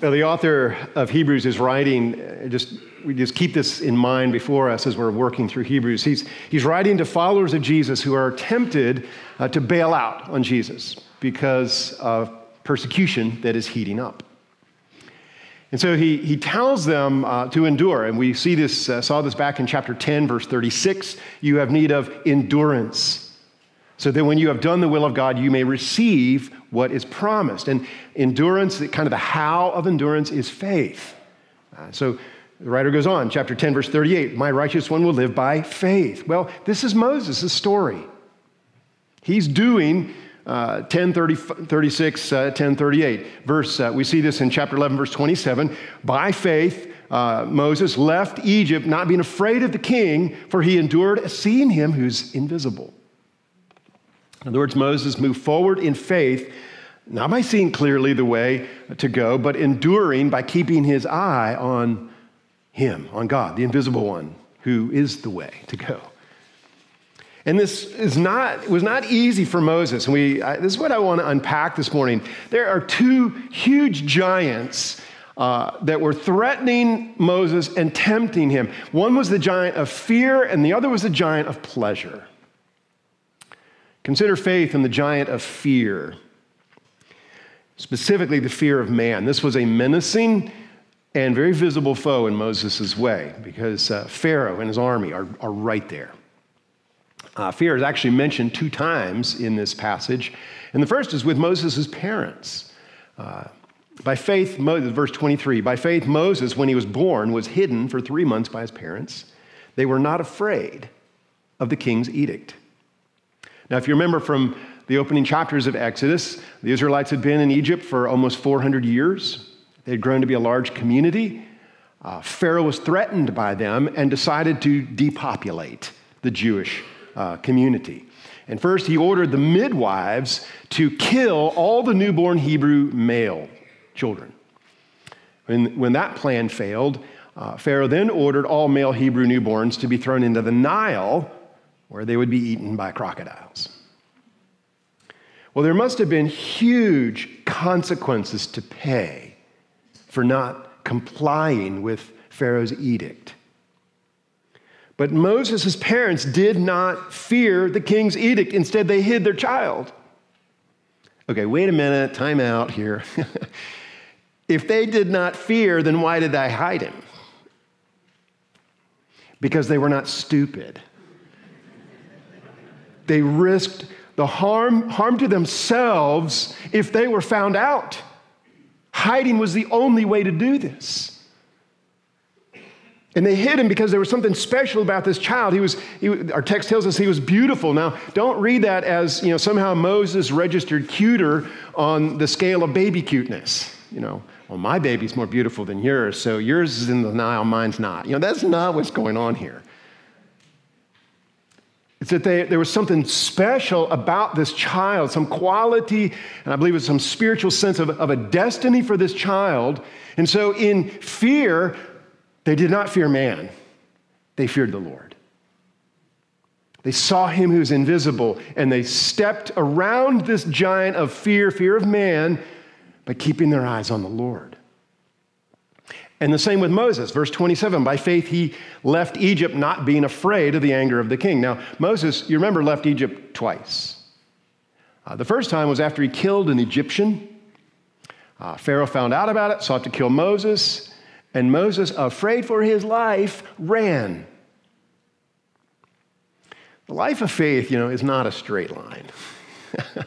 Well, the author of Hebrews is writing, uh, just, we just keep this in mind before us as we're working through Hebrews. He's, he's writing to followers of Jesus who are tempted uh, to bail out on Jesus because of persecution that is heating up. And so he, he tells them uh, to endure. And we see this, uh, saw this back in chapter 10, verse 36. You have need of endurance so that when you have done the will of God, you may receive what is promised. And endurance, kind of the how of endurance, is faith. Uh, so the writer goes on, chapter 10, verse 38 My righteous one will live by faith. Well, this is Moses' story. He's doing uh, 10 30, 36, uh, 10 38. Verse, uh, we see this in chapter 11, verse 27. By faith, uh, Moses left Egypt, not being afraid of the king, for he endured seeing him who's invisible. In other words, Moses moved forward in faith, not by seeing clearly the way to go, but enduring by keeping his eye on him, on God, the invisible one, who is the way to go. And this is not, was not easy for Moses. And we, I, this is what I want to unpack this morning. There are two huge giants uh, that were threatening Moses and tempting him. One was the giant of fear, and the other was the giant of pleasure. Consider faith and the giant of fear, specifically the fear of man. This was a menacing and very visible foe in Moses' way because uh, Pharaoh and his army are, are right there. Uh, fear is actually mentioned two times in this passage, and the first is with Moses' parents. Uh, by faith, Moses, verse 23, by faith, Moses, when he was born, was hidden for three months by his parents. They were not afraid of the king's edict. Now, if you remember from the opening chapters of Exodus, the Israelites had been in Egypt for almost 400 years. They had grown to be a large community. Uh, Pharaoh was threatened by them and decided to depopulate the Jewish uh, community. And first, he ordered the midwives to kill all the newborn Hebrew male children. When, when that plan failed, uh, Pharaoh then ordered all male Hebrew newborns to be thrown into the Nile where they would be eaten by crocodiles. Well, there must have been huge consequences to pay for not complying with Pharaoh's edict. But Moses' parents did not fear the king's edict. Instead, they hid their child. Okay, wait a minute, time out here. if they did not fear, then why did they hide him? Because they were not stupid. They risked the harm, harm to themselves if they were found out. Hiding was the only way to do this. And they hid him because there was something special about this child. He was, he, our text tells us he was beautiful. Now, don't read that as, you know, somehow Moses registered cuter on the scale of baby cuteness. You know, well, my baby's more beautiful than yours, so yours is in the Nile, mine's not. You know, that's not what's going on here. It's that they, there was something special about this child, some quality, and I believe it's some spiritual sense of, of a destiny for this child. And so, in fear, they did not fear man, they feared the Lord. They saw him who's invisible, and they stepped around this giant of fear, fear of man, by keeping their eyes on the Lord. And the same with Moses. Verse 27 by faith, he left Egypt not being afraid of the anger of the king. Now, Moses, you remember, left Egypt twice. Uh, the first time was after he killed an Egyptian. Uh, Pharaoh found out about it, sought to kill Moses, and Moses, afraid for his life, ran. The life of faith, you know, is not a straight line.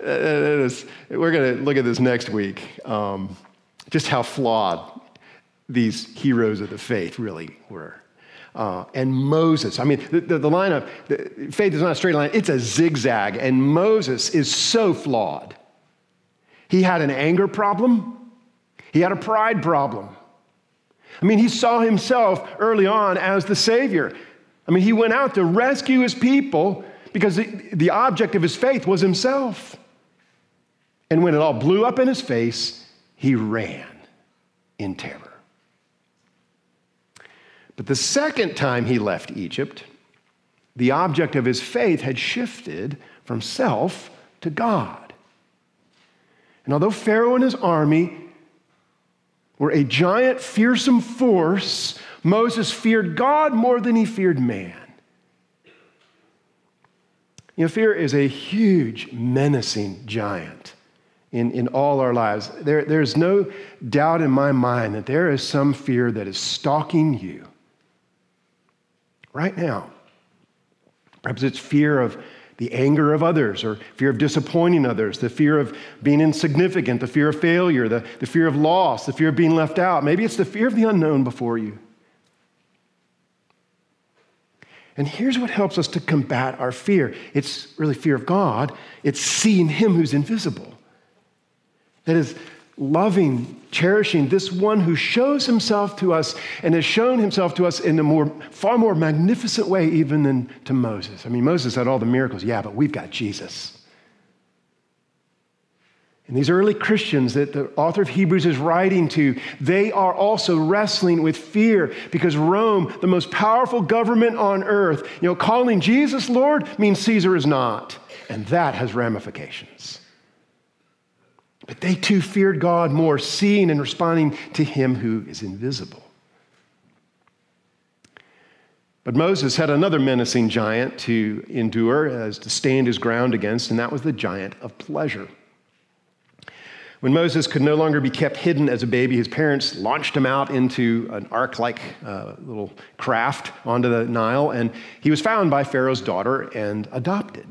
we're going to look at this next week, um, just how flawed these heroes of the faith really were. Uh, and Moses, I mean, the, the, the line of the, faith is not a straight line, it's a zigzag. And Moses is so flawed. He had an anger problem, he had a pride problem. I mean, he saw himself early on as the Savior. I mean, he went out to rescue his people because the, the object of his faith was himself. And when it all blew up in his face, he ran in terror. But the second time he left Egypt, the object of his faith had shifted from self to God. And although Pharaoh and his army were a giant, fearsome force, Moses feared God more than he feared man. You know, fear is a huge, menacing giant in, in all our lives. There, there's no doubt in my mind that there is some fear that is stalking you right now. Perhaps it's fear of the anger of others, or fear of disappointing others, the fear of being insignificant, the fear of failure, the, the fear of loss, the fear of being left out. Maybe it's the fear of the unknown before you. And here's what helps us to combat our fear it's really fear of God, it's seeing Him who's invisible. That is, loving, cherishing this one who shows himself to us and has shown himself to us in a more, far more magnificent way even than to Moses. I mean, Moses had all the miracles, yeah, but we've got Jesus. And these early Christians that the author of Hebrews is writing to, they are also wrestling with fear because Rome, the most powerful government on earth, you know, calling Jesus Lord means Caesar is not. And that has ramifications. But they too feared God more, seeing and responding to him who is invisible. But Moses had another menacing giant to endure, as to stand his ground against, and that was the giant of pleasure. When Moses could no longer be kept hidden as a baby, his parents launched him out into an ark like uh, little craft onto the Nile, and he was found by Pharaoh's daughter and adopted.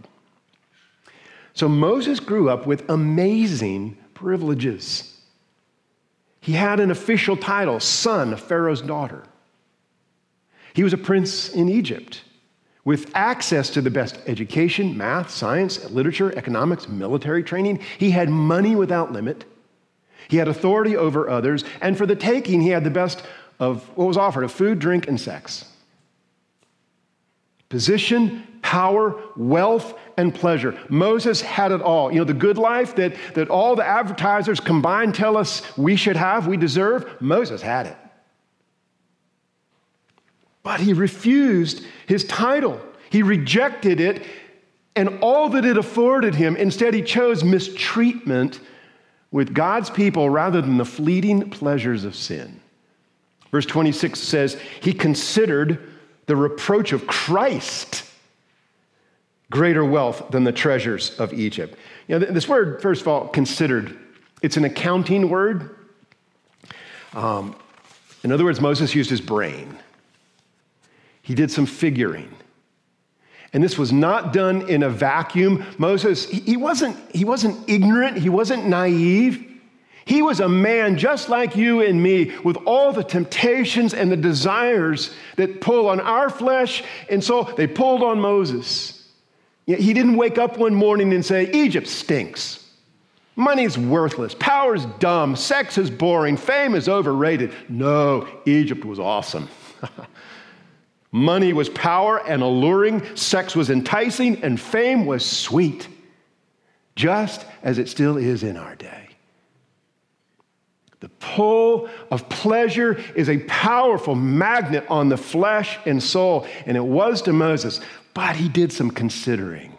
So Moses grew up with amazing privileges. He had an official title, son of Pharaoh's daughter. He was a prince in Egypt with access to the best education, math, science, literature, economics, military training. He had money without limit. He had authority over others. And for the taking, he had the best of what was offered of food, drink, and sex. Position, power, wealth, and pleasure. Moses had it all. You know, the good life that, that all the advertisers combined tell us we should have, we deserve, Moses had it. But he refused his title, he rejected it and all that it afforded him. Instead, he chose mistreatment with God's people rather than the fleeting pleasures of sin. Verse 26 says, He considered the reproach of Christ greater wealth than the treasures of Egypt. You know, this word, first of all, considered, it's an accounting word. Um, in other words, Moses used his brain. He did some figuring. And this was not done in a vacuum. Moses, he wasn't, he wasn't ignorant, he wasn't naive. He was a man just like you and me with all the temptations and the desires that pull on our flesh. And so they pulled on Moses. He didn't wake up one morning and say, Egypt stinks. Money's worthless. Power's dumb. Sex is boring. Fame is overrated. No, Egypt was awesome. Money was power and alluring. Sex was enticing. And fame was sweet, just as it still is in our day. The pull of pleasure is a powerful magnet on the flesh and soul, and it was to Moses, but he did some considering.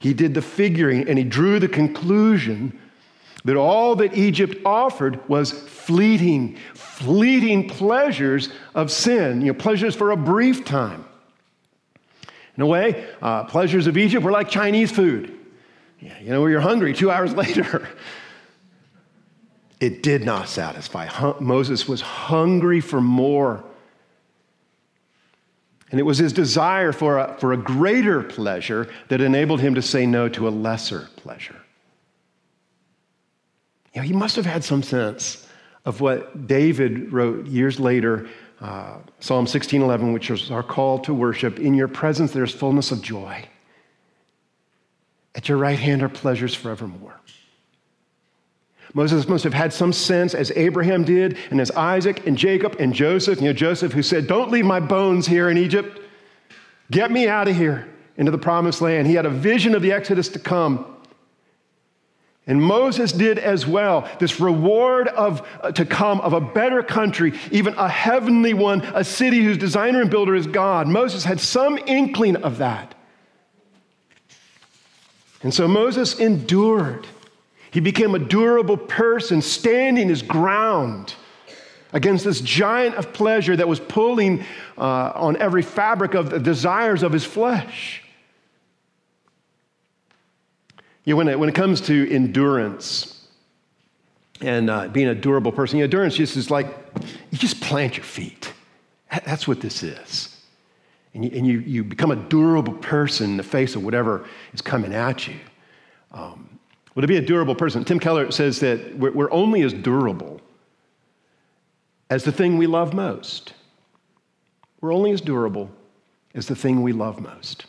He did the figuring, and he drew the conclusion that all that Egypt offered was fleeting, fleeting pleasures of sin, you know, pleasures for a brief time. In a way, uh, pleasures of Egypt were like Chinese food. Yeah, you know, where you're hungry two hours later. it did not satisfy. Moses was hungry for more. And it was his desire for a, for a greater pleasure that enabled him to say no to a lesser pleasure. You know, he must have had some sense of what David wrote years later, uh, Psalm 16:11, which is our call to worship. In your presence, there's fullness of joy. At your right hand are pleasures forevermore. Moses must have had some sense, as Abraham did, and as Isaac and Jacob and Joseph, you know, Joseph who said, Don't leave my bones here in Egypt. Get me out of here into the promised land. He had a vision of the Exodus to come. And Moses did as well. This reward of, uh, to come of a better country, even a heavenly one, a city whose designer and builder is God. Moses had some inkling of that. And so Moses endured. He became a durable person, standing his ground against this giant of pleasure that was pulling uh, on every fabric of the desires of his flesh. You know, when it, when it comes to endurance and uh, being a durable person, you know, endurance just is like you just plant your feet. That's what this is. And you, and you, you become a durable person in the face of whatever is coming at you. Um, well, to be a durable person, Tim Keller says that we're, only as durable as the thing we love most. We're only as durable as the thing we love most.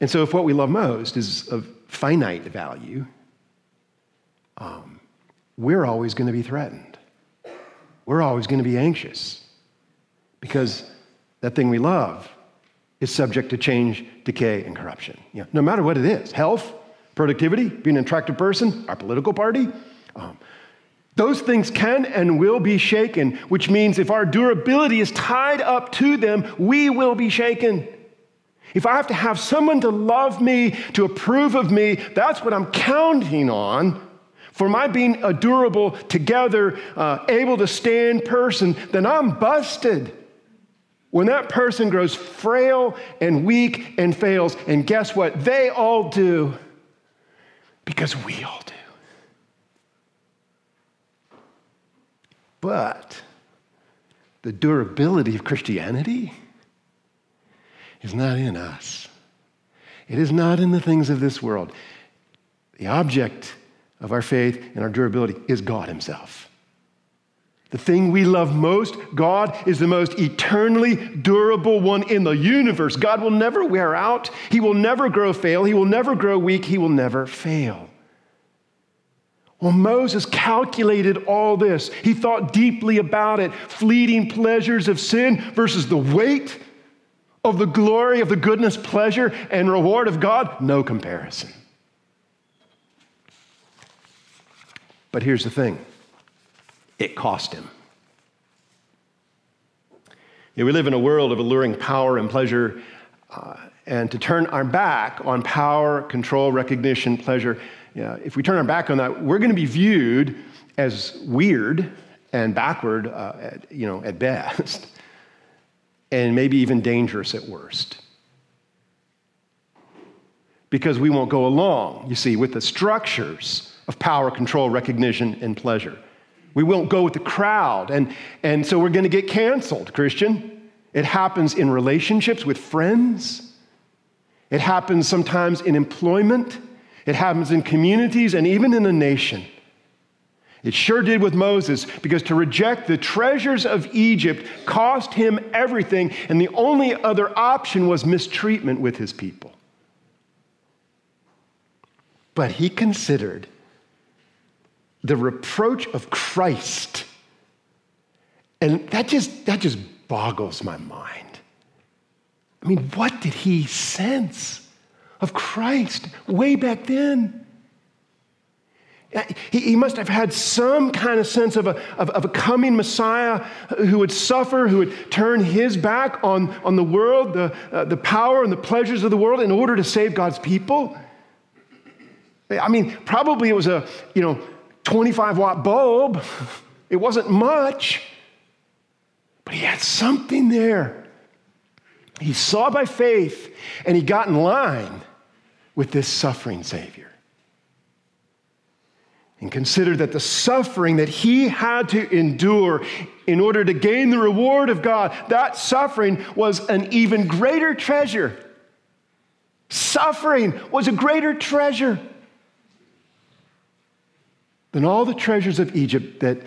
And so, if what we love most is of finite value, um, we're always going to be threatened. We're always going to be anxious because that thing we love is subject to change, decay, and corruption. You know, no matter what it is health, productivity, being an attractive person, our political party, um, those things can and will be shaken, which means if our durability is tied up to them, we will be shaken. If I have to have someone to love me, to approve of me, that's what I'm counting on for my being a durable, together, uh, able to stand person, then I'm busted. When that person grows frail and weak and fails, and guess what? They all do because we all do. But the durability of Christianity is not in us. It is not in the things of this world. The object of our faith and our durability is God Himself. The thing we love most, God is the most eternally durable one in the universe. God will never wear out. He will never grow fail. He will never grow weak. He will never fail. Well, Moses calculated all this. He thought deeply about it. Fleeting pleasures of sin versus the weight of the glory of the goodness, pleasure, and reward of God. No comparison. But here's the thing it cost him. Know, we live in a world of alluring power and pleasure, uh, and to turn our back on power, control, recognition, pleasure, you know, if we turn our back on that, we're going to be viewed as weird and backward, uh, at, you know, at best, and maybe even dangerous at worst. Because we won't go along, you see, with the structures of power, control, recognition, and pleasure. We won't go with the crowd. And, and so we're going to get canceled, Christian. It happens in relationships with friends, it happens sometimes in employment, it happens in communities, and even in a nation. It sure did with Moses because to reject the treasures of Egypt cost him everything, and the only other option was mistreatment with his people. But he considered the reproach of Christ. And that just, that just boggles my mind. I mean, what did he sense of Christ way back then? He, must have had some kind of sense of a, of, of, a coming Messiah who would suffer, who would turn his back on, on the world, the, uh, the power and the pleasures of the world in order to save God's people. I mean, probably it was a, you know, 25 watt bulb. It wasn't much, but he had something there. He saw by faith and he got in line with this suffering Savior. And consider that the suffering that he had to endure in order to gain the reward of God, that suffering was an even greater treasure. Suffering was a greater treasure than all the treasures of Egypt that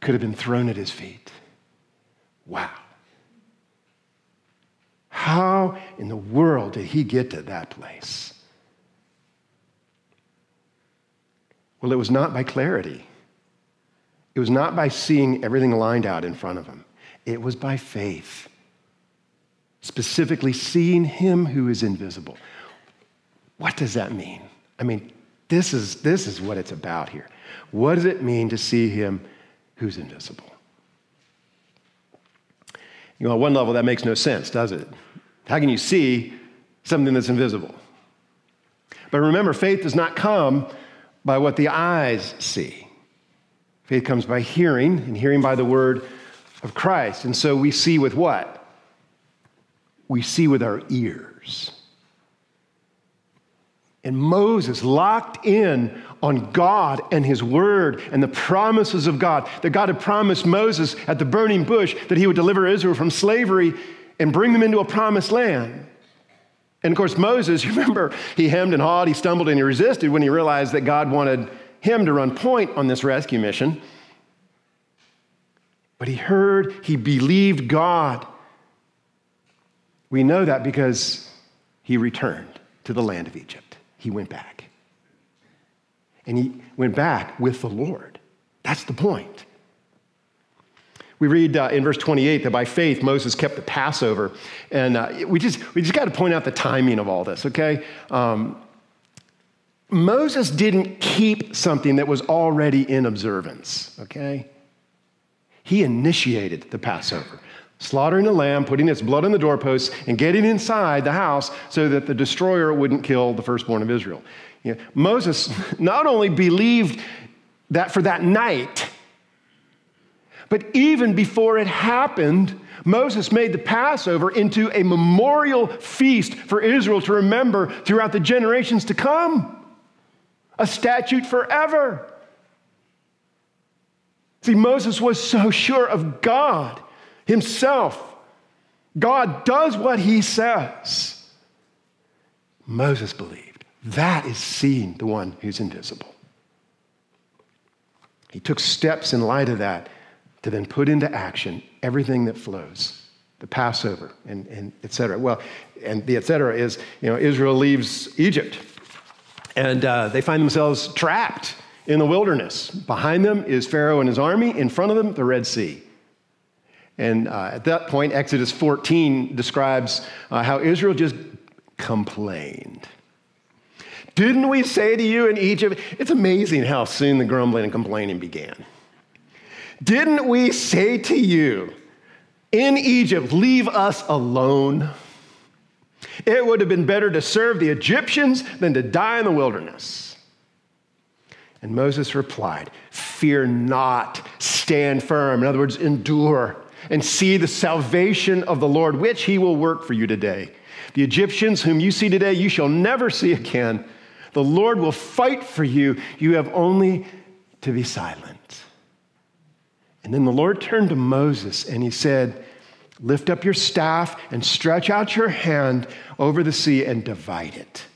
could have been thrown at his feet. Wow. How in the world did he get to that place? Well, it was not by clarity. It was not by seeing everything lined out in front of him. It was by faith, specifically seeing him who is invisible. What does that mean? I mean, this is, this is what it's about here. What does it mean to see him who's invisible? You know, on one level, that makes no sense, does it? How can you see something that's invisible? But remember, faith does not come by what the eyes see. Faith comes by hearing, and hearing by the word of Christ. And so we see with what? We see with our ears. And Moses locked in on God and his word and the promises of God. That God had promised Moses at the burning bush that he would deliver Israel from slavery and bring them into a promised land. And of course, Moses, you remember, he hemmed and hawed, he stumbled and he resisted when he realized that God wanted him to run point on this rescue mission. But he heard, he believed God. We know that because he returned to the land of Egypt. He went back. And he went back with the Lord. That's the point. We read uh, in verse 28 that by faith Moses kept the Passover. And uh, we just, we just got to point out the timing of all this, okay? Um, Moses didn't keep something that was already in observance, okay? He initiated the Passover, slaughtering a lamb, putting its blood on the doorposts, and getting inside the house so that the destroyer wouldn't kill the firstborn of Israel. You know, Moses not only believed that for that night, but even before it happened, Moses made the Passover into a memorial feast for Israel to remember throughout the generations to come, a statute forever. See, Moses was so sure of God himself. God does what he says. Moses believed. That is seeing the one who's invisible. He took steps in light of that to then put into action everything that flows the Passover and, and et cetera. Well, and the et cetera is, you know, Israel leaves Egypt and uh, they find themselves trapped in the wilderness. Behind them is Pharaoh and his army, in front of them, the Red Sea. And uh, at that point, Exodus 14 describes uh, how Israel just complained. Didn't we say to you in Egypt? It's amazing how soon the grumbling and complaining began. Didn't we say to you in Egypt, leave us alone? It would have been better to serve the Egyptians than to die in the wilderness. And Moses replied, Fear not, stand firm. In other words, endure and see the salvation of the Lord, which he will work for you today. The Egyptians whom you see today, you shall never see again. The Lord will fight for you. You have only to be silent. And then the Lord turned to Moses and he said, Lift up your staff and stretch out your hand over the sea and divide it.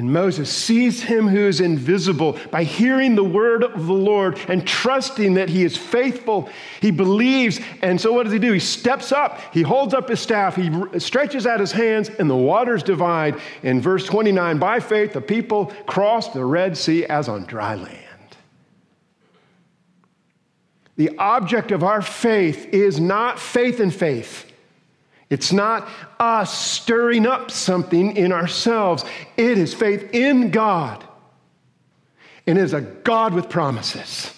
And Moses sees him who is invisible by hearing the word of the Lord and trusting that he is faithful. He believes. And so what does he do? He steps up, he holds up his staff, he stretches out his hands, and the waters divide. In verse 29, by faith, the people crossed the Red Sea as on dry land. The object of our faith is not faith in faith. It's not us stirring up something in ourselves. It is faith in God. And it is a God with promises.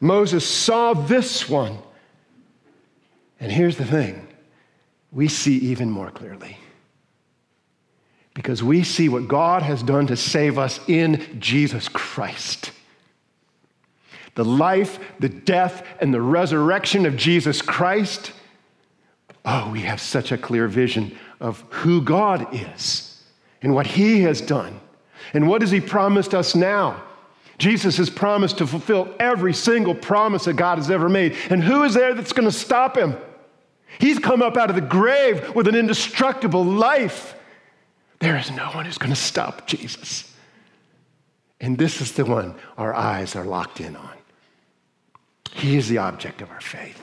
Moses saw this one. And here's the thing we see even more clearly. Because we see what God has done to save us in Jesus Christ the life, the death, and the resurrection of Jesus Christ, oh, we have such a clear vision of who God is and what He has done. And what has He promised us now? Jesus has promised to fulfill every single promise that God has ever made. And who is there that's going to stop Him? He's come up out of the grave with an indestructible life. There is no one who's going to stop Jesus. And this is the one our eyes are locked in on. He is the object of our faith.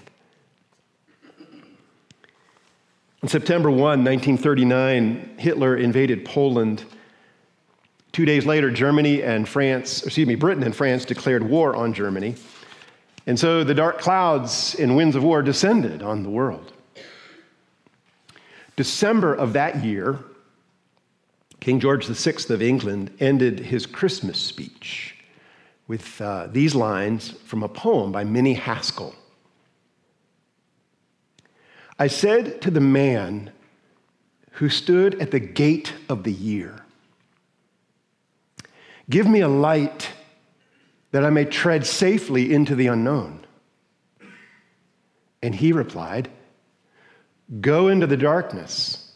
On September 1, 1939, Hitler invaded Poland. Two days later, Germany and France, excuse me, Britain and France declared war on Germany. And so the dark clouds and winds of war descended on the world. December of that year, King George VI of England ended his Christmas speech with uh, these lines from a poem by Minnie Haskell. I said to the man who stood at the gate of the year, Give me a light that I may tread safely into the unknown. And he replied, Go into the darkness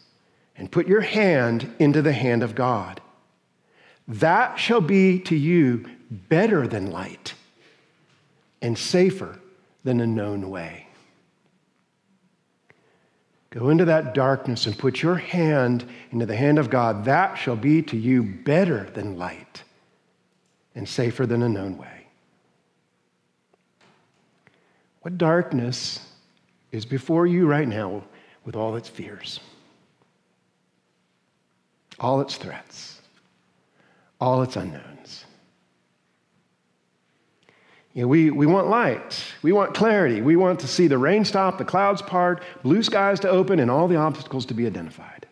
and put your hand into the hand of God. That shall be to you better than light and safer than a known way. Go into that darkness and put your hand into the hand of God. That shall be to you better than light and safer than a known way. What darkness is before you right now with all its fears, all its threats, all its unknowns? You know, we, we want light. We want clarity. We want to see the rain stop, the clouds part, blue skies to open, and all the obstacles to be identified.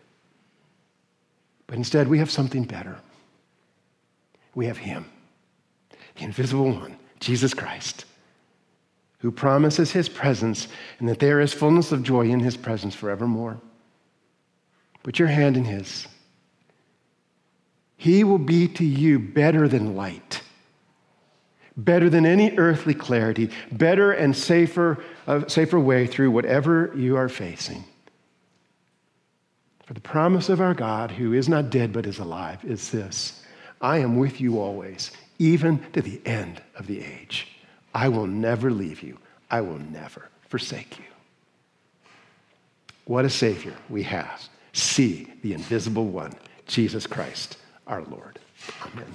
But instead, we have something better. We have Him, the invisible one, Jesus Christ, who promises His presence and that there is fullness of joy in His presence forevermore. Put your hand in His. He will be to you better than light better than any earthly clarity, better and safer, uh, safer way through whatever you are facing. For the promise of our God, who is not dead but is alive, is this I am with you always, even to the end of the age. I will never leave you, I will never forsake you. What a Savior we have. See the invisible one, Jesus Christ, our Lord. Amen.